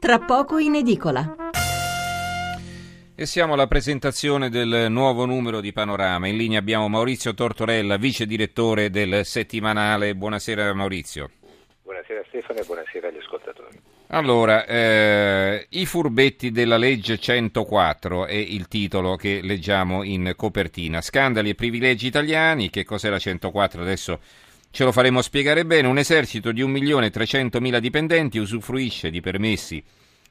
tra poco in edicola. E siamo alla presentazione del nuovo numero di Panorama. In linea abbiamo Maurizio Tortorella, vice direttore del settimanale. Buonasera Maurizio. Buonasera Stefano e buonasera agli ascoltatori. Allora, eh, i furbetti della legge 104 è il titolo che leggiamo in copertina. Scandali e privilegi italiani, che cos'è la 104 adesso? Ce lo faremo spiegare bene. Un esercito di 1.300.000 dipendenti usufruisce di permessi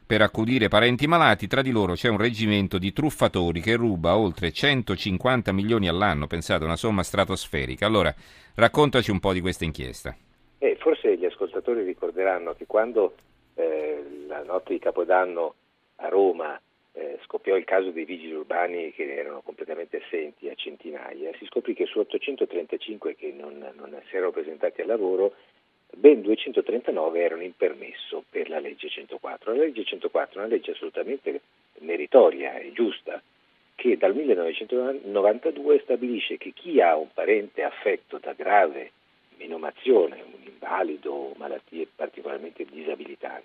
per accudire parenti malati. Tra di loro c'è un reggimento di truffatori che ruba oltre 150 milioni all'anno. Pensate, una somma stratosferica. Allora, raccontaci un po' di questa inchiesta. Eh, forse gli ascoltatori ricorderanno che quando eh, la notte di Capodanno a Roma eh, scoppiò il caso dei vigili urbani che erano completamente assenti a centinaia, si scoprì che su 835 che non, non si erano presentati al lavoro, ben 239 erano in permesso per la legge 104. La legge 104 è una legge assolutamente meritoria e giusta che dal 1992 stabilisce che chi ha un parente affetto da grave menomazione, un invalido o malattie particolarmente disabilitanti,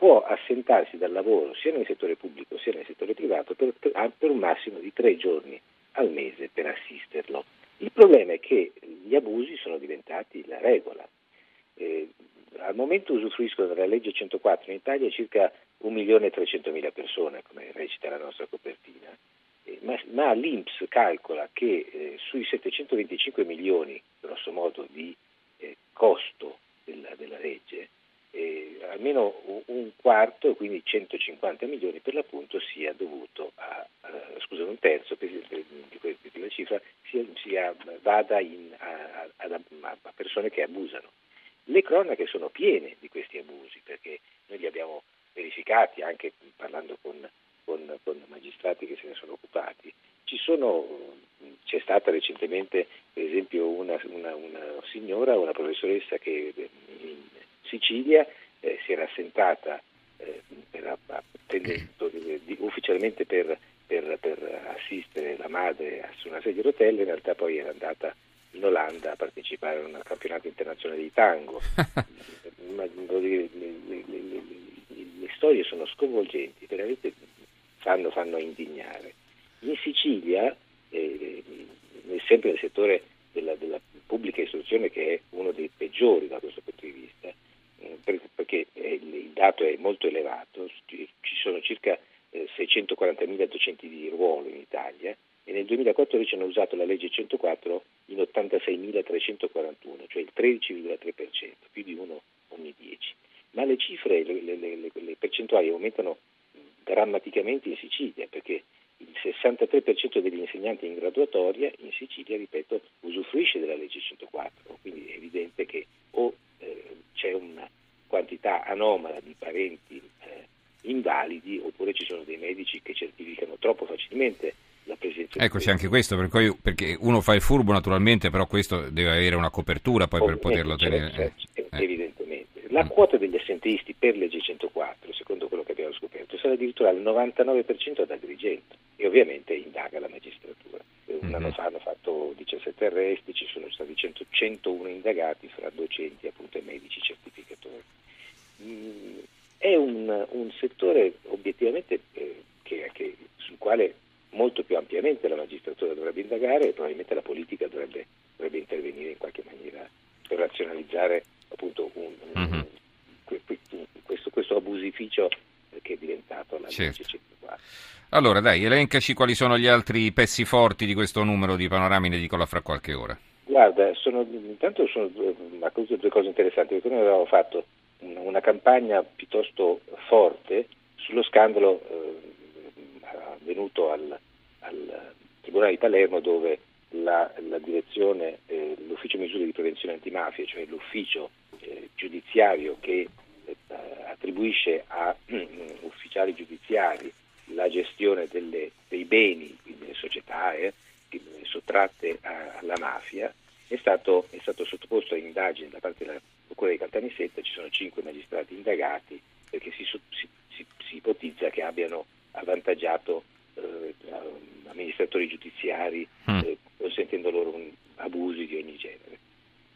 può assentarsi dal lavoro sia nel settore pubblico sia nel settore privato per, per un massimo di tre giorni al mese per assisterlo. Il problema è che gli abusi sono diventati la regola. Eh, al momento usufruiscono della legge 104 in Italia circa 1.300.000 persone, come recita la nostra copertina, eh, ma, ma, l'Inps calcola che eh, sui 725 milioni, grosso modo, di eh, costo della, della legge, eh, almeno un quarto, quindi 150 milioni per l'appunto, sia dovuto a, uh, scusa, un terzo di, quella cifra sia, sia, vada in, a, a, a, persone che abusano. Le cronache sono piene di questi abusi perché noi li abbiamo verificati anche parlando con, con, con magistrati che se ne sono occupati. Sono, c'è stata recentemente per esempio una, una, una signora, una professoressa che in, Sicilia eh, si era assentata eh, per, attendendo, di, ufficialmente per, per, per, assistere la madre su una sedia a rotelle, in realtà poi era andata in Olanda a partecipare a un campionato internazionale di tango. Ma, dire, le, le, le, le, storie sono sconvolgenti, veramente fanno, fanno indignare. In Sicilia, eh, sempre nel settore della, della pubblica istruzione che è uno dei peggiori da questo punto di vista, perché il dato è molto elevato, ci sono circa 640.000 docenti di ruolo in Italia e nel 2014 hanno usato la legge 104 in 86.341, cioè il 13,3%, più di uno ogni 10. Ma le cifre, le, le, le, le percentuali aumentano drammaticamente in Sicilia perché il 63% degli insegnanti in graduatoria in Sicilia, ripeto, usufruisce della legge 104, quindi è evidente che o eh, c'è una quantità anomala di parenti eh, invalidi oppure ci sono dei medici che certificano troppo facilmente la presenza ecco c'è anche questo perché uno fa il furbo naturalmente però questo deve avere una copertura poi per poterlo tenere certo, eh. evidentemente la quota degli assentisti per legge 104 secondo quello che abbiamo scoperto sarà addirittura il 99% ad Agrigento e ovviamente indaga la magistratura un mm-hmm. anno fa hanno fatto 17 arresti ci sono stati 100, 101 indagati fra docenti appunto e medici certificatori Mm, è un, un, settore obiettivamente eh, che, che, sul quale molto più ampiamente la magistratura dovrebbe indagare e probabilmente la politica dovrebbe, dovrebbe intervenire in qualche maniera per razionalizzare appunto un, mm-hmm. questo, questo, abusificio che è diventato la certo. legge 104. Allora dai, elencaci quali sono gli altri pezzi forti di questo numero di panorami in edicola fra qualche ora. Guarda, sono, intanto sono due, due cose interessanti, perché noi avevamo fatto una campagna piuttosto forte sullo scandalo eh, avvenuto al, al, Tribunale di Palermo dove la, la direzione, eh, l'ufficio misure di prevenzione antimafia, cioè l'ufficio eh, giudiziario che eh, attribuisce a ufficiali giudiziari la gestione delle, dei beni, quindi le società eh, sottratte alla mafia, è stato, è stato sottoposto a indagine da parte della quella di Caltanissetta ci sono cinque magistrati indagati perché si, si, si, si ipotizza che abbiano avvantaggiato eh, um, amministratori giudiziari mm. eh, consentendo loro un, abusi di ogni genere.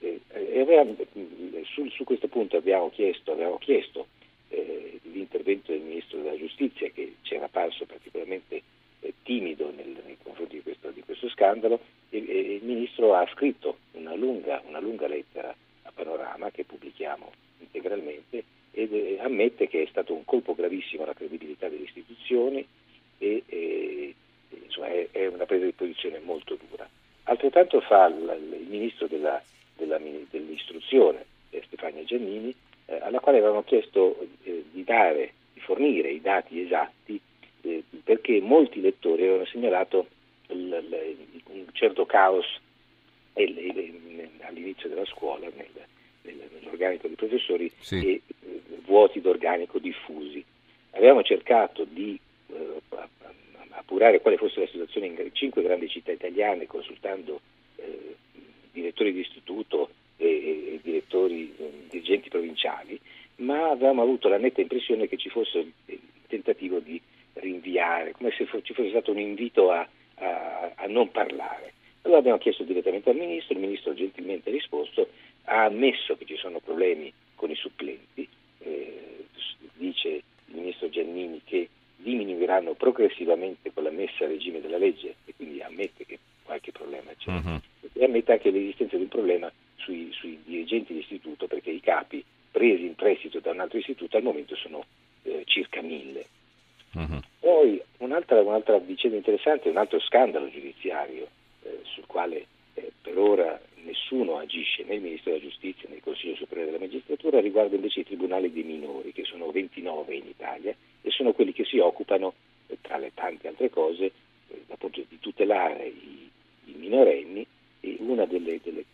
Eh, avevamo, mm, mm, su, su, questo punto abbiamo chiesto, abbiamo chiesto eh, l'intervento del Ministro della Giustizia che ci era parso particolarmente eh, timido nel, nei confronti di questo, di questo scandalo e, e, il Ministro ha scritto una lunga, una lunga lettera a Panorama che ammette che è stato un colpo gravissimo alla credibilità delle istituzioni e, e insomma, è, è, una presa di posizione molto dura. Altrettanto fa il, il Ministro della, della, dell'istruzione, eh, Stefania Giannini, eh, alla quale avevamo chiesto eh, di dare, di fornire i dati esatti eh, perché molti lettori avevano segnalato il, il, un certo caos all'inizio della scuola nel, nel, nell'organico dei professori sì. e eh, vuoti d'organico diffusi. Avevamo cercato di eh, appurare quale fosse la situazione in cinque grandi città italiane consultando eh, direttori di istituto e, e direttori, dirigenti provinciali, ma avevamo avuto la netta impressione che ci fosse il tentativo di rinviare, come se ci fosse stato un invito a, a, a non parlare. Allora abbiamo chiesto direttamente al Ministro, il Ministro gentilmente risposto, ha ammesso che ci sono problemi con i supplenti, eh, dice il Ministro Giannini che diminuiranno progressivamente con la messa a regime della legge e quindi ammette che qualche problema c'è uh-huh. e ammette anche l'esistenza di un problema sui, sui dirigenti d'istituto perché i capi presi in prestito da un altro istituto al momento sono eh, circa mille. Uh-huh. Poi un'altra, un'altra, vicenda interessante, un altro scandalo giudiziario eh, sul quale eh, per ora nessuno agisce né il Ministro della Giustizia né il Consiglio Superiore della Magistratura, riguarda invece i tribunali dei minori, che sono 29 in Italia e sono quelli che si occupano, eh, tra le tante altre cose, eh, appunto, di tutelare i, i minorenni e una delle, delle,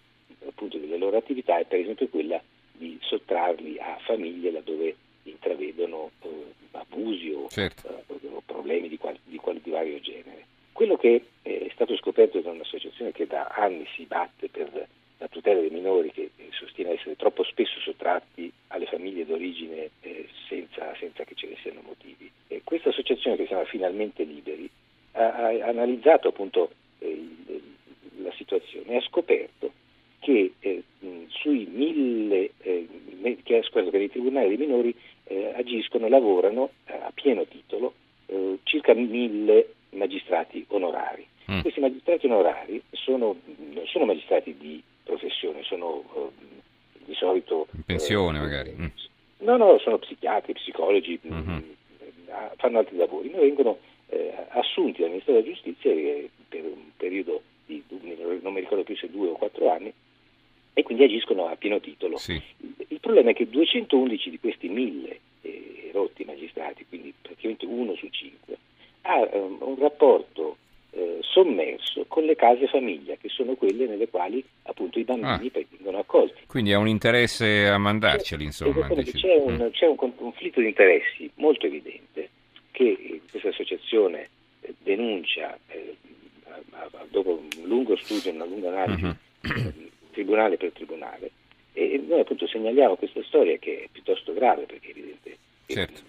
appunto, delle loro attività è per esempio quella di sottrarli a famiglie laddove intravedono eh, abusi o, certo. eh, o problemi di, qual- di, qual- di, vario genere. Quello che eh, è stato scoperto da un'associazione che da anni si batte per la tutela dei minori, che eh, sostiene essere troppo spesso sottratti alle famiglie d'origine eh, senza, senza, che ce ne siano motivi. E questa associazione che si chiama Finalmente Liberi ha, ha analizzato appunto la situazione e ha scoperto che eh, sui mille, eh, che, scusate, per i tribunali dei minori eh, agiscono, lavorano a pieno titolo circa mille magistrati onorari. Mm. Questi magistrati onorari sono, non sono magistrati di professione, sono eh, di solito... In pensione magari. Mm. No, no, sono psichiatri, psicologi, mm-hmm. fanno altri lavori, ma vengono assunti dal Ministero della Giustizia per un periodo di, non mi ricordo più se due o quattro anni, e quindi agiscono a pieno titolo. Sì. Il problema è che 211 di questi 1000 eh, rotti magistrati, quindi praticamente uno su cinque, ha um, un rapporto eh, sommerso con le case famiglia, che sono quelle nelle quali appunto i bambini ah. vengono accolti. Quindi ha un interesse a mandarceli, insomma. C'è, un, mm. c'è un conflitto di interessi molto evidente che eh, questa associazione eh, denuncia eh, dopo un lungo studio, una lunga analisi. Uh-huh tribunale per tribunale. E noi appunto segnaliamo questa storia che è piuttosto grave perché è evidente certo.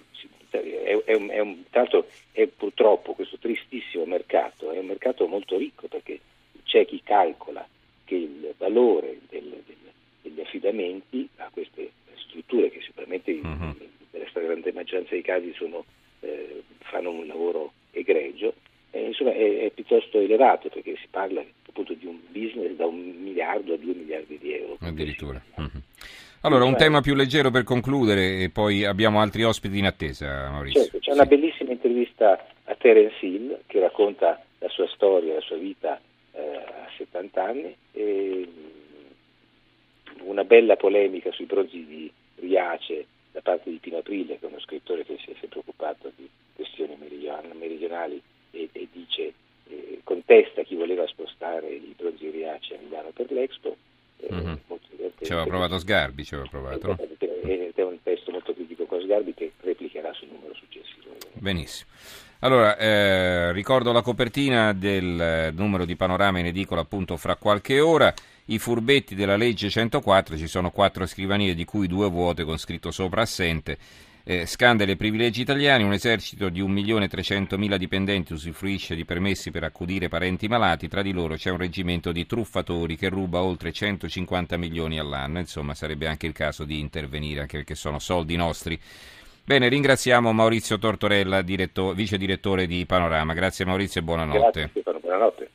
È, è, un, è, un, tanto è purtroppo questo tristissimo mercato, è un mercato molto ricco perché c'è chi calcola che il valore del, del, degli affidamenti a queste strutture che sicuramente uh-huh. nella stragrande maggioranza dei casi sono, eh, fanno un lavoro egregio, eh, insomma è, è piuttosto elevato perché si parla appunto di un business da un miliardo a due miliardi di euro. Addirittura. Mm-hmm. Allora, un tema più leggero per concludere e poi abbiamo altri ospiti in attesa, Maurizio. Certo, c'è sì. una bellissima intervista a Terence Hill che racconta la sua storia, la sua vita eh, a 70 anni, e una bella polemica sui bronzi di Riace da parte di Pino Aprile, che è uno scrittore che si è sempre occupato di questioni meridionali e, e dice eh, contesta chi voleva spostare i bronzi Riace a Milano per l'Expo. Eh, mm-hmm. Ci aveva provato Sgarbi, ci aveva provato. Ed è un testo molto critico con Sgarbi che replicherà sul numero successivo. Benissimo. Allora, eh, ricordo la copertina del eh, numero di Panorama in edicola appunto fra qualche ora. I furbetti della legge 104, ci sono quattro scrivanie di cui due vuote con scritto sopra assente eh, scandali e privilegi italiani, un esercito di 1.300.000 dipendenti usufruisce di permessi per accudire parenti malati, tra di loro c'è un reggimento di truffatori che ruba oltre 150 milioni all'anno, insomma sarebbe anche il caso di intervenire anche perché sono soldi nostri. Bene, ringraziamo Maurizio Tortorella, diretto, vice direttore di Panorama. Grazie Maurizio e buonanotte. Grazie, buonanotte.